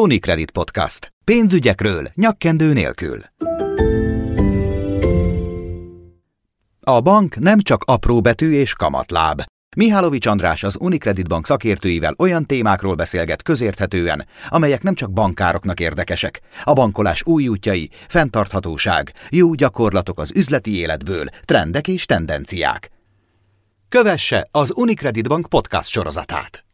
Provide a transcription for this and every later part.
Unicredit Podcast. Pénzügyekről nyakkendő nélkül. A bank nem csak apró betű és kamatláb. Mihálovics András az Unicredit Bank szakértőivel olyan témákról beszélget közérthetően, amelyek nem csak bankároknak érdekesek. A bankolás új útjai, fenntarthatóság, jó gyakorlatok az üzleti életből, trendek és tendenciák. Kövesse az Unicredit Bank podcast sorozatát!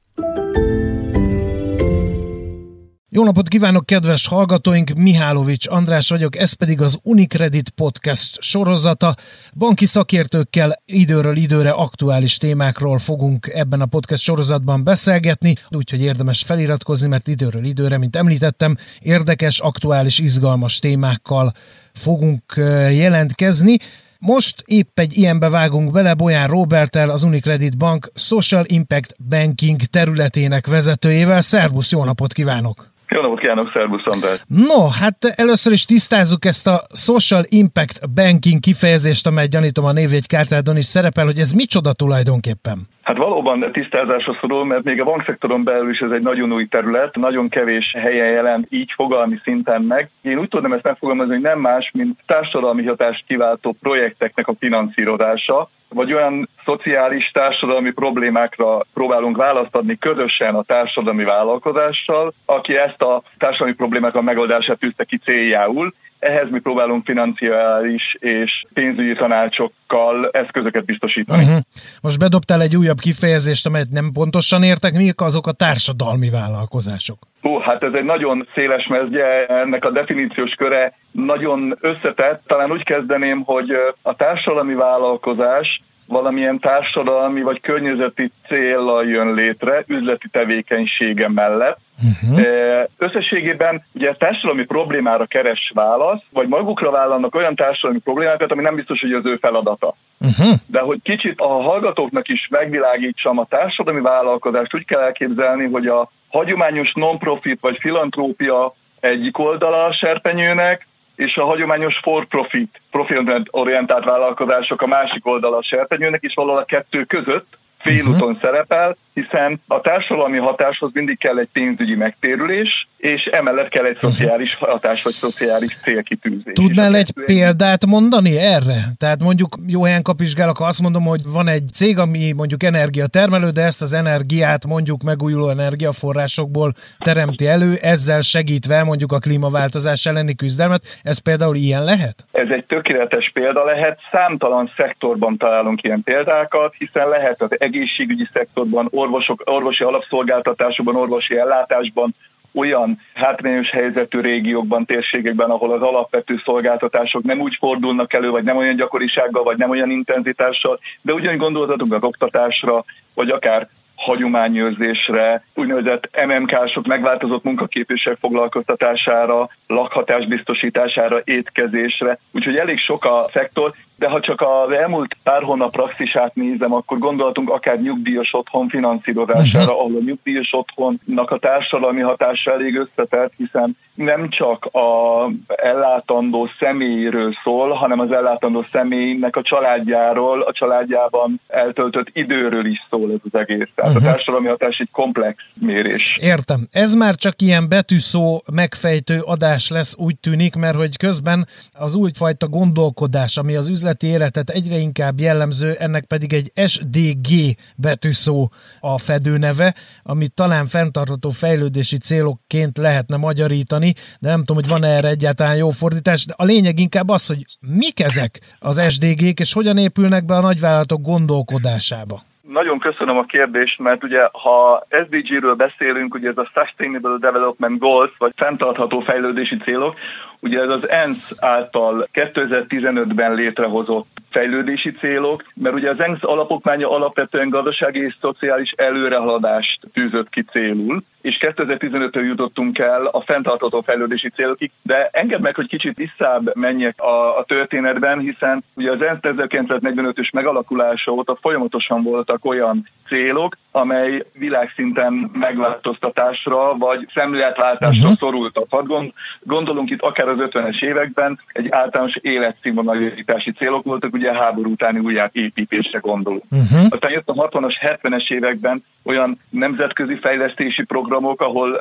Jó napot kívánok, kedves hallgatóink! Mihálovics András vagyok, ez pedig az Unicredit Podcast sorozata. Banki szakértőkkel időről időre aktuális témákról fogunk ebben a podcast sorozatban beszélgetni, úgyhogy érdemes feliratkozni, mert időről időre, mint említettem, érdekes, aktuális, izgalmas témákkal fogunk jelentkezni. Most épp egy ilyenbe vágunk bele Bolyán Robertel, az Unicredit Bank Social Impact Banking területének vezetőjével. Szervusz, jó napot kívánok! Jó napot kívánok, szervusz András! No, hát először is tisztázzuk ezt a Social Impact Banking kifejezést, amely gyanítom a névjegykártádon is szerepel, hogy ez micsoda tulajdonképpen? Hát valóban tisztázásra szorul, mert még a bankszektoron belül is ez egy nagyon új terület, nagyon kevés helyen jelent így fogalmi szinten meg. Én úgy tudom ezt megfogalmazni, hogy nem más, mint társadalmi hatást kiváltó projekteknek a finanszírozása, vagy olyan szociális társadalmi problémákra próbálunk választ adni közösen a társadalmi vállalkozással, aki ezt a társadalmi problémák a megoldását tűzte ki céljául, ehhez mi próbálunk financiális és pénzügyi tanácsokkal eszközöket biztosítani. Uh-huh. Most bedobtál egy újabb kifejezést, amelyet nem pontosan értek, mik azok a társadalmi vállalkozások? Hú, hát ez egy nagyon széles mezgye, ennek a definíciós köre nagyon összetett. Talán úgy kezdeném, hogy a társadalmi vállalkozás valamilyen társadalmi vagy környezeti célra jön létre, üzleti tevékenysége mellett. Uh-huh. Összességében ugye társadalmi problémára keres válasz, vagy magukra vállalnak olyan társadalmi problémákat, ami nem biztos, hogy az ő feladata. Uh-huh. De hogy kicsit a hallgatóknak is megvilágítsam, a társadalmi vállalkozást úgy kell elképzelni, hogy a hagyományos non-profit vagy filantrópia egyik oldala a serpenyőnek, és a hagyományos for-profit, profit-orientált vállalkozások a másik oldala a serpenyőnek, és valahol a kettő között félúton uh-huh. szerepel, hiszen a társadalmi hatáshoz mindig kell egy pénzügyi megtérülés, és emellett kell egy szociális hatás vagy szociális célkitűzés. Tudnál egy példát mondani erre? Tehát mondjuk jó helyen kapizsgálok, ha azt mondom, hogy van egy cég, ami mondjuk energiatermelő, de ezt az energiát mondjuk megújuló energiaforrásokból teremti elő, ezzel segítve mondjuk a klímaváltozás elleni küzdelmet. Ez például ilyen lehet? Ez egy tökéletes példa lehet. Számtalan szektorban találunk ilyen példákat, hiszen lehet az egészségügyi szektorban, orvosok, orvosi alapszolgáltatásokban, orvosi ellátásban, olyan hátrányos helyzetű régiókban, térségekben, ahol az alapvető szolgáltatások nem úgy fordulnak elő, vagy nem olyan gyakorisággal, vagy nem olyan intenzitással, de ugyanúgy gondolhatunk az oktatásra, vagy akár hagyományőrzésre, úgynevezett MMK-sok megváltozott munkaképések foglalkoztatására, lakhatás biztosítására, étkezésre. Úgyhogy elég sok a szektor, de ha csak az elmúlt pár hónap praxisát nézem, akkor gondolhatunk akár nyugdíjas otthon finanszírozására, uh-huh. ahol a nyugdíjas otthonnak a társadalmi hatása elég összetett, hiszen nem csak a ellátandó személyről szól, hanem az ellátandó személynek a családjáról, a családjában eltöltött időről is szól ez az egész. Tehát uh-huh. a társadalmi hatás egy komplex mérés. Értem. Ez már csak ilyen betűszó megfejtő adás lesz, úgy tűnik, mert hogy közben az újfajta gondolkodás, ami az üzleti életet egyre inkább jellemző, ennek pedig egy SDG betűszó a fedőneve, amit talán fenntartható fejlődési célokként lehetne magyarítani, de nem tudom, hogy van erre egyáltalán jó fordítás. De a lényeg inkább az, hogy mik ezek az SDG-k, és hogyan épülnek be a nagyvállalatok gondolkodásába. Nagyon köszönöm a kérdést, mert ugye ha SDG-ről beszélünk, ugye ez a Sustainable Development Goals, vagy fenntartható fejlődési célok, ugye ez az ENSZ által 2015-ben létrehozott fejlődési célok, mert ugye az ENSZ alapokmánya alapvetően gazdasági és szociális előrehaladást tűzött ki célul, és 2015-től jutottunk el a fenntartható fejlődési célokig, de engedd meg, hogy kicsit visszább menjek a, a történetben, hiszen ugye az ENSZ 1945-ös megalakulása óta folyamatosan voltak olyan célok, amely világszinten megváltoztatásra vagy szemléletváltásra uh-huh. szorultak. gondolunk itt akár az 50-es években egy általános életszínvonalítási célok voltak, ugye háború utáni újjáépítésre gondolunk. Uh-huh. Aztán jött a 60-as, 70-es években olyan nemzetközi fejlesztési programok, ahol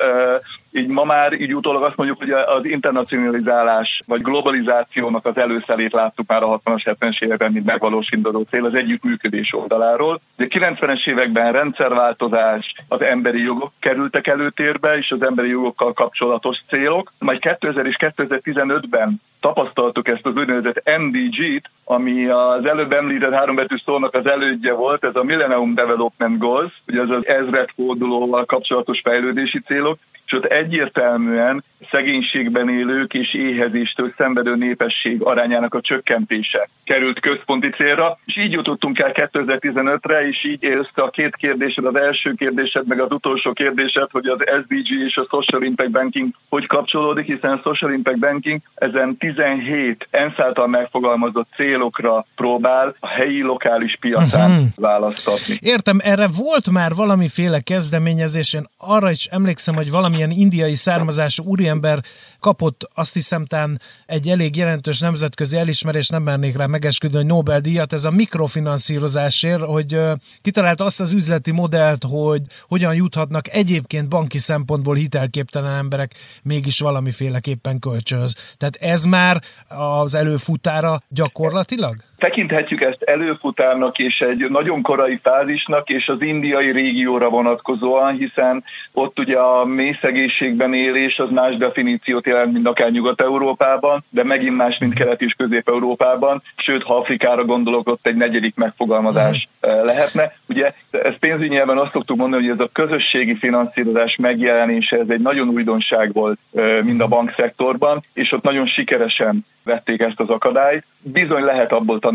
így ma már így utólag azt mondjuk, hogy az internacionalizálás vagy globalizációnak az előszelét láttuk már a 60-as, 70-es években, mint megvalósítandó cél az együttműködés oldaláról. De 90-es években rendszerváltozás, az emberi jogok kerültek előtérbe, és az emberi jogokkal kapcsolatos célok. Majd 2000 és 2015-ben tapasztaltuk ezt az úgynevezett MDG-t, ami az előbb említett hárombetű szónak az elődje volt, ez a Millennium Development Goals, ugye ez az ezredfordulóval kapcsolatos fejlődési célok, ott egyértelműen szegénységben élők és éhezéstől szenvedő népesség arányának a csökkentése került központi célra, és így jutottunk el 2015-re, és így össze a két kérdésed, az első kérdésed, meg az utolsó kérdésed, hogy az SDG és a Social Impact Banking hogy kapcsolódik, hiszen a Social Impact Banking ezen 17 ENSZ által megfogalmazott célokra próbál a helyi lokális piacán uh-huh. választatni. Értem, erre volt már valamiféle kezdeményezés, én arra is emlékszem, hogy valamilyen indiai származású úriember kapott azt hiszem tán egy elég jelentős nemzetközi elismerés, nem mernék rá megesküdni, hogy Nobel-díjat, ez a mikrofinanszírozásért, hogy kitalálta azt az üzleti modellt, hogy hogyan juthatnak egyébként banki szempontból hitelképtelen emberek mégis valamiféleképpen kölcsönhöz. Tehát ez már az előfutára gyakorlatilag? Tekinthetjük ezt előfutárnak és egy nagyon korai fázisnak, és az indiai régióra vonatkozóan, hiszen ott ugye a mély szegénységben élés az más definíciót jelent, mint akár Nyugat-Európában, de megint más, mint Kelet- és Közép-Európában, sőt, ha Afrikára gondolok, ott egy negyedik megfogalmazás eh, lehetne. Ugye ez pénzügyi nyelven azt szoktuk mondani, hogy ez a közösségi finanszírozás megjelenése, ez egy nagyon újdonság volt eh, mind a bankszektorban, és ott nagyon sikeresen vették ezt az akadályt. Bizony lehet abból tanulni,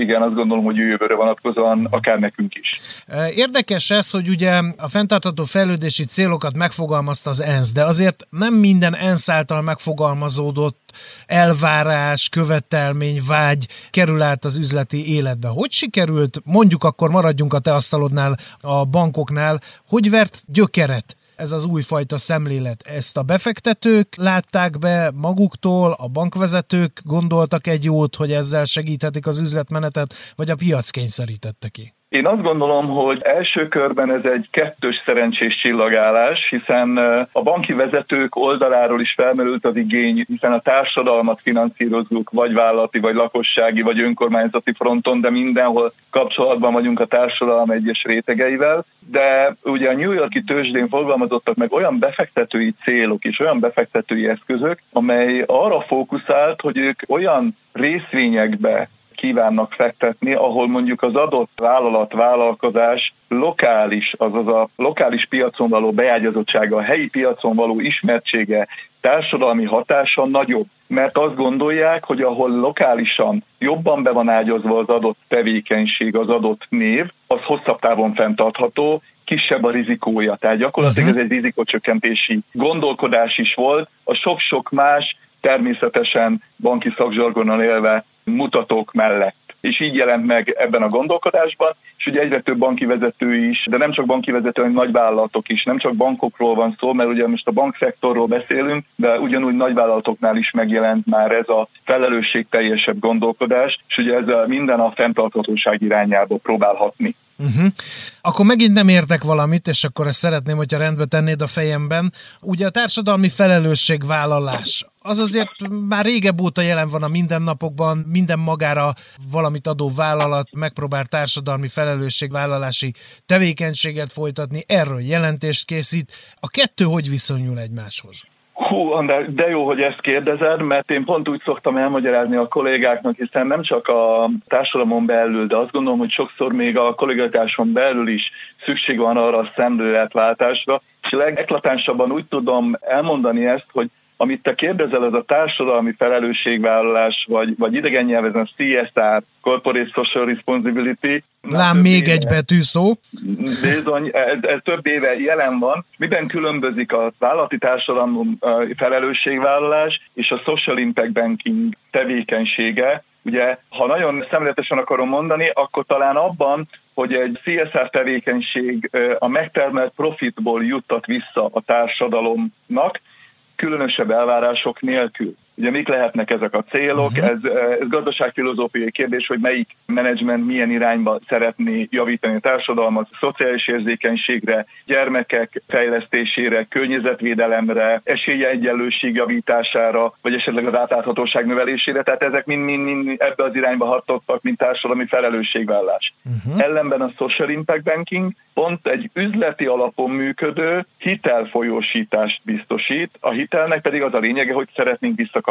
igen, azt gondolom, hogy jövőre vonatkozóan akár nekünk is. Érdekes ez, hogy ugye a fenntartható fejlődési célokat megfogalmazta az ENSZ, de azért nem minden ENSZ által megfogalmazódott elvárás, követelmény, vágy kerül át az üzleti életbe. Hogy sikerült, mondjuk akkor maradjunk a te asztalodnál, a bankoknál, hogy vert gyökeret ez az újfajta szemlélet. Ezt a befektetők látták be maguktól, a bankvezetők gondoltak egy jót, hogy ezzel segíthetik az üzletmenetet, vagy a piac kényszerítette ki? Én azt gondolom, hogy első körben ez egy kettős szerencsés csillagállás, hiszen a banki vezetők oldaláról is felmerült az igény, hiszen a társadalmat finanszírozzuk, vagy vállalati, vagy lakossági, vagy önkormányzati fronton, de mindenhol kapcsolatban vagyunk a társadalom egyes rétegeivel. De ugye a New Yorki tőzsdén fogalmazottak meg olyan befektetői célok és olyan befektetői eszközök, amely arra fókuszált, hogy ők olyan részvényekbe kívánnak fektetni, ahol mondjuk az adott vállalat, vállalkozás lokális, azaz a lokális piacon való beágyazottsága, a helyi piacon való ismertsége, társadalmi hatása nagyobb. Mert azt gondolják, hogy ahol lokálisan jobban be van ágyazva az adott tevékenység, az adott név, az hosszabb távon fenntartható, kisebb a rizikója. Tehát gyakorlatilag uh-huh. ez egy rizikócsökkentési gondolkodás is volt. A sok-sok más természetesen banki szakzsargonnal élve mutatók mellett. És így jelent meg ebben a gondolkodásban, és ugye egyre több banki vezető is, de nem csak banki vezető, hanem nagyvállalatok is, nem csak bankokról van szó, mert ugye most a bankszektorról beszélünk, de ugyanúgy nagyvállalatoknál is megjelent már ez a felelősség teljesebb gondolkodás, és ugye ez minden a fenntarthatóság irányába próbál hatni. Uh-huh. Akkor megint nem értek valamit, és akkor ezt szeretném, hogyha rendbe tennéd a fejemben. Ugye a társadalmi felelősségvállalás, az azért már régebb óta jelen van a mindennapokban, minden magára valamit adó vállalat megpróbál társadalmi felelősségvállalási tevékenységet folytatni, erről jelentést készít. A kettő hogy viszonyul egymáshoz? Hú, András, de jó, hogy ezt kérdezed, mert én pont úgy szoktam elmagyarázni a kollégáknak, hiszen nem csak a társadalmon belül, de azt gondolom, hogy sokszor még a kollégatárson belül is szükség van arra a szemléletváltásra, és legeklatánsabban úgy tudom elmondani ezt, hogy amit te kérdezel, ez a társadalmi felelősségvállalás, vagy, vagy idegen nyelven a CSR, Corporate Social Responsibility. Lám még éve, egy betű szó. Bizony, ez, ez több éve jelen van. Miben különbözik a vállalati társadalom felelősségvállalás és a Social Impact Banking tevékenysége? Ugye, ha nagyon szemléletesen akarom mondani, akkor talán abban, hogy egy CSR tevékenység a megtermelt profitból juttat vissza a társadalomnak, különösebb elvárások nélkül. Ugye mik lehetnek ezek a célok? Uh-huh. Ez, ez gazdaságfilozófiai kérdés, hogy melyik menedzsment milyen irányba szeretné javítani a társadalmat, szociális érzékenységre, gyermekek fejlesztésére, környezetvédelemre, esélyegyenlőség javítására, vagy esetleg az átláthatóság növelésére. Tehát ezek mind-mind ebbe az irányba hatottak, mint társadalmi felelősségvállás. Uh-huh. Ellenben a social impact banking pont egy üzleti alapon működő hitelfolyósítást biztosít, a hitelnek pedig az a lényege, hogy szeretnénk visszakapni.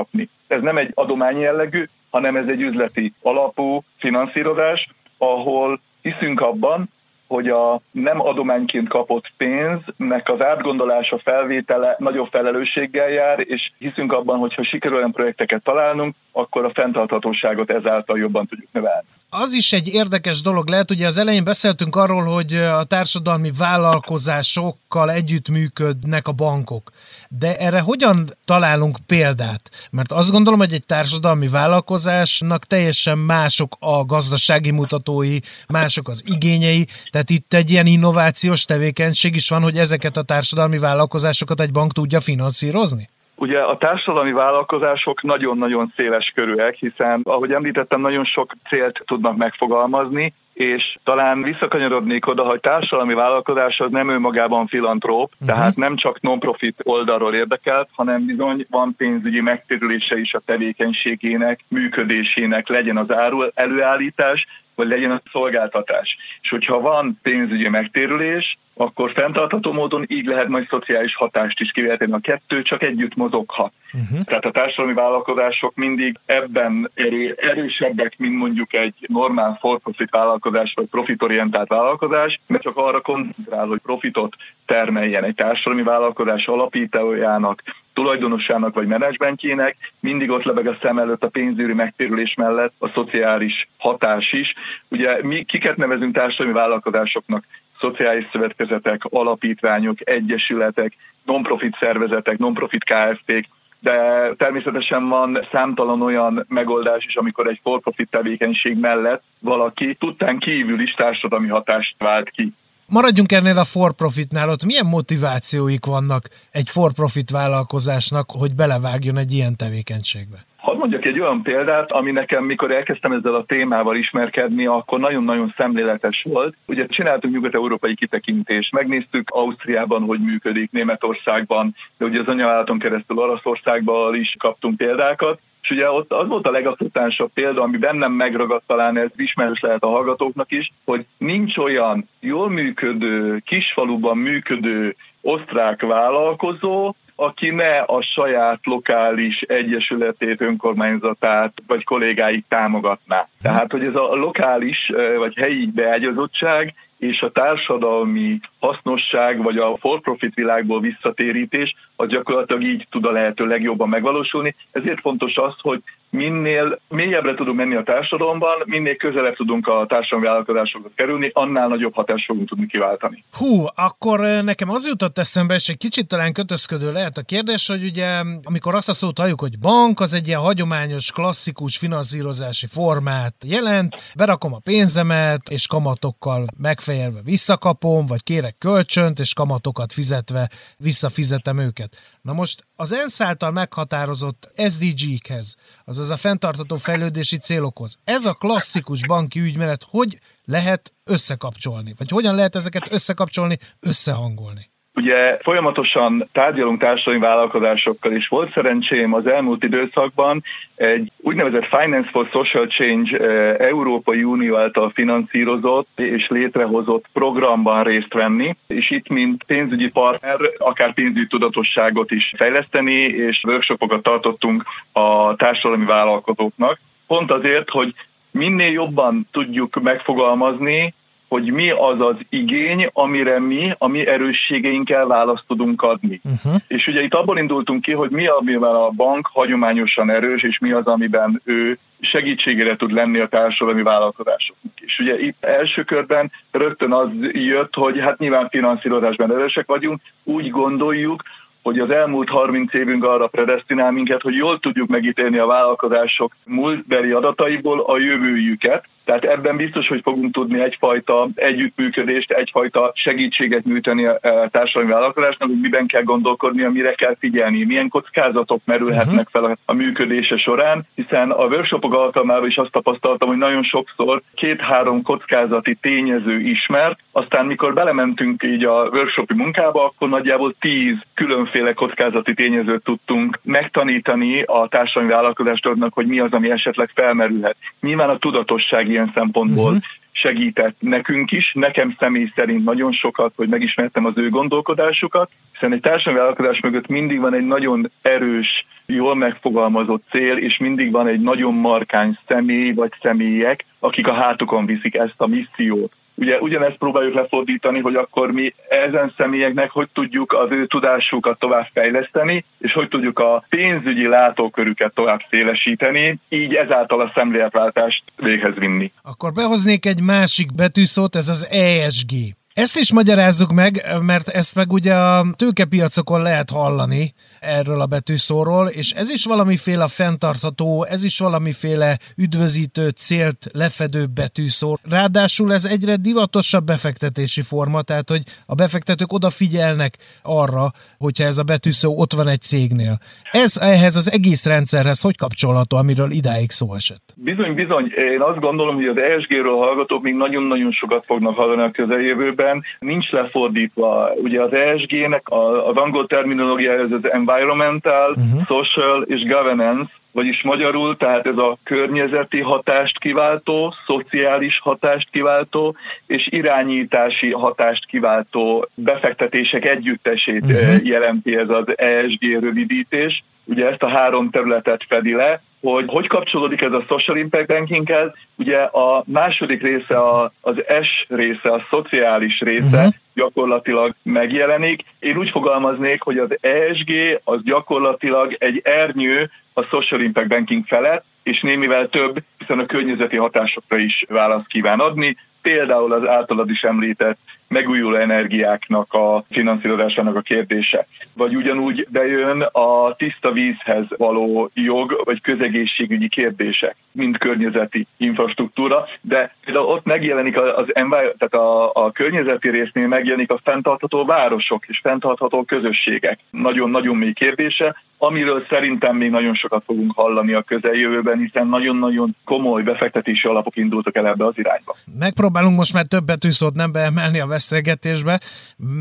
Ez nem egy adományi jellegű, hanem ez egy üzleti alapú finanszírozás, ahol hiszünk abban, hogy a nem adományként kapott pénznek az átgondolása, felvétele nagyobb felelősséggel jár, és hiszünk abban, hogy ha sikerül olyan projekteket találnunk, akkor a fenntarthatóságot ezáltal jobban tudjuk növelni az is egy érdekes dolog lehet, ugye az elején beszéltünk arról, hogy a társadalmi vállalkozásokkal együttműködnek a bankok. De erre hogyan találunk példát? Mert azt gondolom, hogy egy társadalmi vállalkozásnak teljesen mások a gazdasági mutatói, mások az igényei, tehát itt egy ilyen innovációs tevékenység is van, hogy ezeket a társadalmi vállalkozásokat egy bank tudja finanszírozni? Ugye a társadalmi vállalkozások nagyon-nagyon széles körűek, hiszen, ahogy említettem, nagyon sok célt tudnak megfogalmazni, és talán visszakanyarodnék oda, hogy társadalmi vállalkozás az nem önmagában filantróp, uh-huh. tehát nem csak non-profit oldalról érdekelt, hanem bizony van pénzügyi megtérülése is a tevékenységének, működésének, legyen az áru előállítás, vagy legyen a szolgáltatás. És hogyha van pénzügyi megtérülés, akkor fenntartható módon így lehet majd szociális hatást is kivetni. A kettő csak együtt mozoghat. Uh-huh. Tehát a társadalmi vállalkozások mindig ebben erősebbek, mint mondjuk egy normál for-profit vállalkozás vagy profitorientált vállalkozás, mert csak arra koncentrál, hogy profitot termeljen egy társadalmi vállalkozás alapítójának, tulajdonosának vagy menedzsmentjének, mindig ott lebeg a szem előtt a pénzügyi megtérülés mellett a szociális hatás is. Ugye mi kiket nevezünk társadalmi vállalkozásoknak? szociális szövetkezetek, alapítványok, egyesületek, non-profit szervezetek, non-profit KFT-k, de természetesen van számtalan olyan megoldás is, amikor egy for-profit tevékenység mellett valaki tudtán kívül is társadalmi hatást vált ki. Maradjunk ennél a for-profitnál, ott milyen motivációik vannak egy for-profit vállalkozásnak, hogy belevágjon egy ilyen tevékenységbe? Hadd mondjak egy olyan példát, ami nekem, mikor elkezdtem ezzel a témával ismerkedni, akkor nagyon-nagyon szemléletes volt. Ugye csináltunk nyugat-európai kitekintést, megnéztük Ausztriában, hogy működik, Németországban, de ugye az anyavállalaton keresztül Olaszországban is kaptunk példákat, és ugye ott az volt a legakutánsabb példa, ami bennem megragadt, talán ez ismerős lehet a hallgatóknak is, hogy nincs olyan jól működő, kisfaluban működő osztrák vállalkozó, aki ne a saját lokális egyesületét, önkormányzatát vagy kollégáit támogatná. Tehát, hogy ez a lokális vagy helyi beágyazottság és a társadalmi hasznosság vagy a for-profit világból visszatérítés, az gyakorlatilag így tud a lehető legjobban megvalósulni. Ezért fontos az, hogy minél mélyebbre tudunk menni a társadalomban, minél közelebb tudunk a társadalmi vállalkozásokat kerülni, annál nagyobb hatást fogunk tudni kiváltani. Hú, akkor nekem az jutott eszembe, és egy kicsit talán kötözködő lehet a kérdés, hogy ugye amikor azt a szót halljuk, hogy bank, az egy ilyen hagyományos, klasszikus finanszírozási formát jelent, berakom a pénzemet, és kamatokkal megfejelve visszakapom, vagy kérek kölcsönt, és kamatokat fizetve visszafizetem őket. Na most az ENSZ által meghatározott SDG-khez, azaz a fenntartató fejlődési célokhoz, ez a klasszikus banki ügymenet hogy lehet összekapcsolni? Vagy hogyan lehet ezeket összekapcsolni, összehangolni? Ugye folyamatosan tárgyalunk társadalmi vállalkozásokkal, és volt szerencsém az elmúlt időszakban egy úgynevezett Finance for Social Change eh, Európai Unió által finanszírozott és létrehozott programban részt venni, és itt mint pénzügyi partner akár pénzügyi tudatosságot is fejleszteni, és workshopokat tartottunk a társadalmi vállalkozóknak. Pont azért, hogy minél jobban tudjuk megfogalmazni, hogy mi az az igény, amire mi, a mi erősségeinkkel választ tudunk adni. Uh-huh. És ugye itt abból indultunk ki, hogy mi, amivel a bank hagyományosan erős, és mi az, amiben ő segítségére tud lenni a társadalmi vállalkozásoknak. És ugye itt első körben rögtön az jött, hogy hát nyilván finanszírozásban erősek vagyunk, úgy gondoljuk, hogy az elmúlt 30 évünk arra predestinál minket, hogy jól tudjuk megítélni a vállalkozások múltbeli adataiból a jövőjüket, Tehát ebben biztos, hogy fogunk tudni egyfajta együttműködést, egyfajta segítséget nyújtani a társadalmi vállalkozásnak, hogy miben kell gondolkodni, mire kell figyelni, milyen kockázatok merülhetnek fel a működése során, hiszen a workshopok alkalmával is azt tapasztaltam, hogy nagyon sokszor két-három kockázati tényező ismert, aztán mikor belementünk így a workshopi munkába, akkor nagyjából tíz különféle kockázati tényezőt tudtunk megtanítani a társadalmi vállalkozásoknak, hogy mi az, ami esetleg felmerülhet. Nyilván a tudatosság ilyen szempontból uh-huh segített nekünk is, nekem személy szerint nagyon sokat, hogy megismertem az ő gondolkodásukat, hiszen egy társadalmi vállalkozás mögött mindig van egy nagyon erős, jól megfogalmazott cél, és mindig van egy nagyon markáns személy vagy személyek, akik a hátukon viszik ezt a missziót. Ugye ugyanezt próbáljuk lefordítani, hogy akkor mi ezen személyeknek hogy tudjuk az ő tudásukat tovább fejleszteni, és hogy tudjuk a pénzügyi látókörüket tovább szélesíteni, így ezáltal a szemléletváltást véghez vinni. Akkor behoznék egy másik betűszót, ez az ESG. Ezt is magyarázzuk meg, mert ezt meg ugye a tőkepiacokon lehet hallani erről a betűszóról, és ez is valamiféle fenntartható, ez is valamiféle üdvözítő célt lefedő betűszó. Ráadásul ez egyre divatosabb befektetési forma, tehát hogy a befektetők odafigyelnek arra, hogyha ez a betűszó ott van egy cégnél. Ez ehhez az egész rendszerhez hogy kapcsolható, amiről idáig szó esett? Bizony, bizony. Én azt gondolom, hogy az ESG-ről hallgatók még nagyon-nagyon sokat fognak hallani a közeljövőben, nincs lefordítva. Ugye az ESG-nek az angol terminológia ez az environmental, uh-huh. social és governance, vagyis magyarul, tehát ez a környezeti hatást kiváltó, szociális hatást kiváltó és irányítási hatást kiváltó befektetések együttesét uh-huh. jelenti ez az ESG rövidítés. Ugye ezt a három területet fedi le, hogy hogy kapcsolódik ez a social impact bankinghez. Ugye a második része, a, az S része, a szociális része uh-huh. Gyakorlatilag megjelenik. Én úgy fogalmaznék, hogy az ESG az gyakorlatilag egy ernyő a social impact banking felett, és némivel több, hiszen a környezeti hatásokra is választ kíván adni. Például az általad is említett megújuló energiáknak a finanszírozásának a kérdése. Vagy ugyanúgy bejön a tiszta vízhez való jog, vagy közegészségügyi kérdések, mint környezeti infrastruktúra, de például ott megjelenik az tehát a, a környezeti résznél megjelenik a fenntartható városok és fenntartható közösségek. Nagyon-nagyon mély kérdése, amiről szerintem még nagyon sokat fogunk hallani a közeljövőben, hiszen nagyon-nagyon komoly befektetési alapok indultak el ebbe az irányba. Megpróbálunk most már többet betűszót nem beemelni a beszélgetésbe,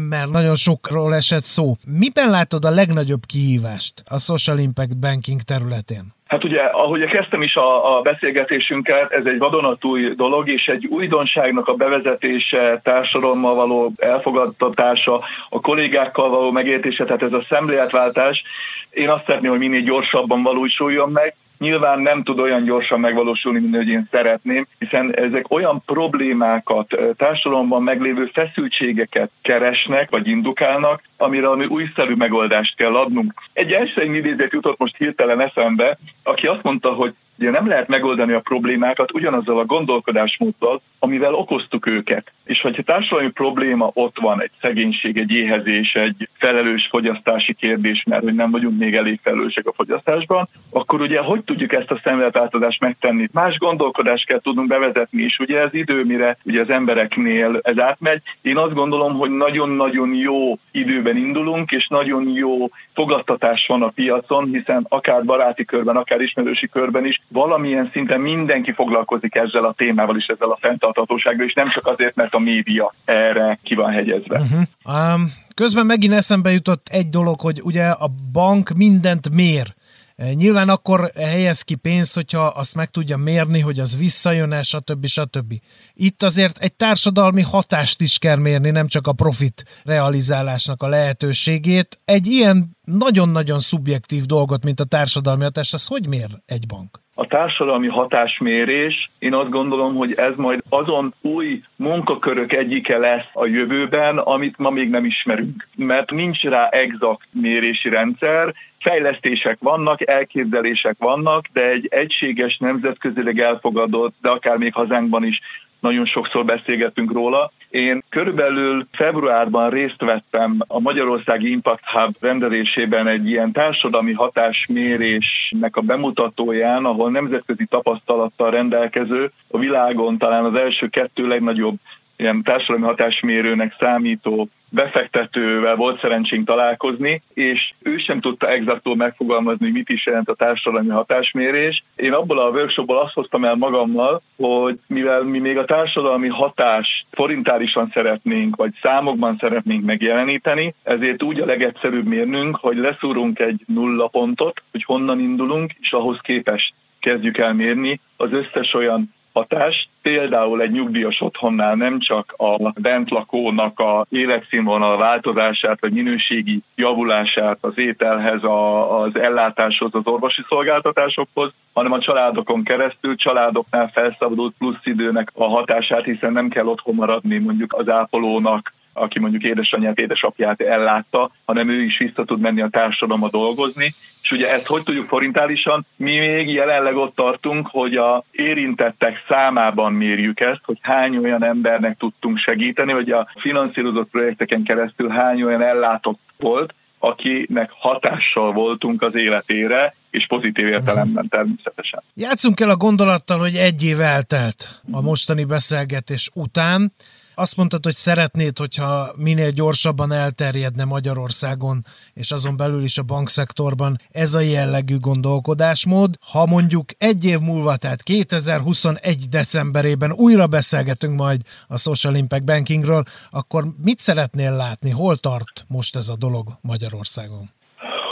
mert nagyon sokról esett szó. Miben látod a legnagyobb kihívást a social impact banking területén? Hát ugye, ahogy kezdtem is a, a beszélgetésünket, ez egy vadonatúj dolog, és egy újdonságnak a bevezetése, társadalommal való elfogadtatása, a kollégákkal való megértése, tehát ez a szemléletváltás, én azt szeretném, hogy minél gyorsabban valósuljon meg, nyilván nem tud olyan gyorsan megvalósulni, mint hogy én szeretném, hiszen ezek olyan problémákat, társadalomban meglévő feszültségeket keresnek, vagy indukálnak, amire ami újszerű megoldást kell adnunk. Egy első idézet jutott most hirtelen eszembe, aki azt mondta, hogy Ugye nem lehet megoldani a problémákat ugyanazzal a gondolkodásmóddal, amivel okoztuk őket. És hogyha társadalmi probléma ott van, egy szegénység, egy éhezés, egy felelős fogyasztási kérdés, mert hogy nem vagyunk még elég felelősek a fogyasztásban, akkor ugye hogy tudjuk ezt a szemléletáltadást megtenni? Más gondolkodást kell tudnunk bevezetni, és ugye ez idő, mire ugye az embereknél ez átmegy. Én azt gondolom, hogy nagyon-nagyon jó időben indulunk, és nagyon jó fogadtatás van a piacon, hiszen akár baráti körben, akár ismerősi körben is valamilyen szinten mindenki foglalkozik ezzel a témával és ezzel a fenntarthatósággal, és nem csak azért, mert a média erre ki van hegyezve. Uh-huh. Um, közben megint eszembe jutott egy dolog, hogy ugye a bank mindent mér. E, nyilván akkor helyez ki pénzt, hogyha azt meg tudja mérni, hogy az visszajön-e, stb. stb. Itt azért egy társadalmi hatást is kell mérni, nem csak a profit realizálásnak a lehetőségét. Egy ilyen nagyon-nagyon szubjektív dolgot, mint a társadalmi hatás, az hogy mér egy bank? A társadalmi hatásmérés, én azt gondolom, hogy ez majd azon új munkakörök egyike lesz a jövőben, amit ma még nem ismerünk. Mert nincs rá exakt mérési rendszer, fejlesztések vannak, elképzelések vannak, de egy egységes, nemzetközileg elfogadott, de akár még hazánkban is nagyon sokszor beszélgetünk róla, Én körülbelül februárban részt vettem a Magyarországi Impact Hub rendelésében egy ilyen társadalmi hatásmérésnek a bemutatóján, ahol nemzetközi tapasztalattal rendelkező, a világon talán az első kettő legnagyobb ilyen társadalmi hatásmérőnek számító befektetővel volt szerencsénk találkozni, és ő sem tudta exaktul megfogalmazni, hogy mit is jelent a társadalmi hatásmérés. Én abból a workshopból azt hoztam el magammal, hogy mivel mi még a társadalmi hatást forintálisan szeretnénk, vagy számokban szeretnénk megjeleníteni, ezért úgy a legegyszerűbb mérnünk, hogy leszúrunk egy nulla pontot, hogy honnan indulunk, és ahhoz képest kezdjük el mérni az összes olyan hatást, például egy nyugdíjas otthonnál nem csak a bentlakónak a életszínvonal változását, vagy minőségi javulását az ételhez, a, az ellátáshoz, az orvosi szolgáltatásokhoz, hanem a családokon keresztül, családoknál felszabadult plusz időnek a hatását, hiszen nem kell otthon maradni mondjuk az ápolónak, aki mondjuk édesanyját, édesapját ellátta, hanem ő is vissza tud menni a társadalomba dolgozni. És ugye ezt hogy tudjuk forintálisan? Mi még jelenleg ott tartunk, hogy a érintettek számában mérjük ezt, hogy hány olyan embernek tudtunk segíteni, vagy a finanszírozott projekteken keresztül hány olyan ellátott volt, akinek hatással voltunk az életére, és pozitív értelemben természetesen. Játszunk el a gondolattal, hogy egy év eltelt a mostani beszélgetés után. Azt mondtad, hogy szeretnéd, hogyha minél gyorsabban elterjedne Magyarországon, és azon belül is a bankszektorban ez a jellegű gondolkodásmód. Ha mondjuk egy év múlva, tehát 2021 decemberében újra beszélgetünk majd a Social Impact Bankingről, akkor mit szeretnél látni? Hol tart most ez a dolog Magyarországon?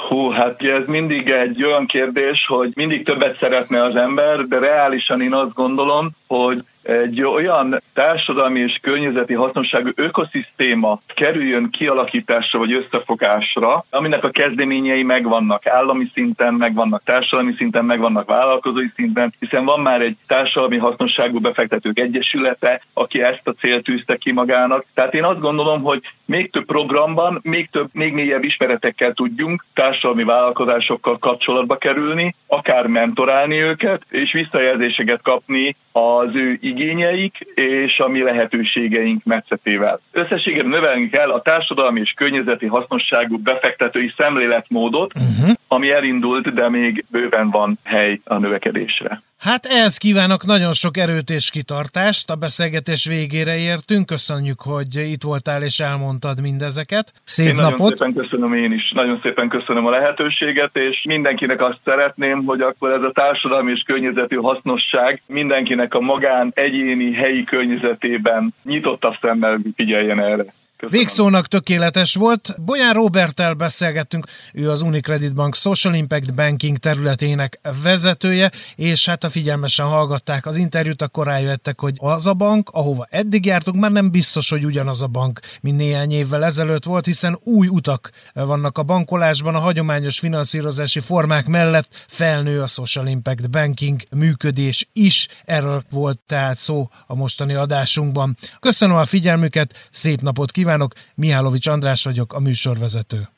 Hú, hát ez mindig egy olyan kérdés, hogy mindig többet szeretne az ember, de reálisan én azt gondolom, hogy egy olyan társadalmi és környezeti hasznosságú ökoszisztéma kerüljön kialakításra vagy összefogásra, aminek a kezdeményei megvannak, állami szinten megvannak, társadalmi szinten megvannak, vállalkozói szinten, hiszen van már egy társadalmi hasznosságú befektetők egyesülete, aki ezt a célt tűzte ki magának. Tehát én azt gondolom, hogy még több programban, még több, még mélyebb ismeretekkel tudjunk társadalmi vállalkozásokkal kapcsolatba kerülni, akár mentorálni őket, és visszajelzéseket kapni az ő igényeik és a mi lehetőségeink metszetével. Összességében növelni kell a társadalmi és környezeti hasznosságú befektetői szemléletmódot, uh-huh. ami elindult, de még bőven van hely a növekedésre. Hát ehhez kívánok nagyon sok erőt és kitartást. A beszélgetés végére értünk. Köszönjük, hogy itt voltál és elmondtad mindezeket. Szép én napot! Nagyon szépen köszönöm én is. Nagyon szépen köszönöm a lehetőséget, és mindenkinek azt szeretném, hogy akkor ez a társadalmi és környezeti hasznosság mindenkinek a magán, egyéni, helyi környezetében nyitottabb szemmel figyeljen erre. Köszönöm. Végszónak tökéletes volt. Bolyán Roberttel beszélgettünk, ő az Unicredit Bank Social Impact Banking területének vezetője, és hát a figyelmesen hallgatták az interjút, akkor rájöttek, hogy az a bank, ahova eddig jártunk, már nem biztos, hogy ugyanaz a bank, mint néhány évvel ezelőtt volt, hiszen új utak vannak a bankolásban, a hagyományos finanszírozási formák mellett felnő a Social Impact Banking működés is. Erről volt tehát szó a mostani adásunkban. Köszönöm a figyelmüket, szép napot kívánok! Kívánok, Mihálovics András vagyok, a műsorvezető.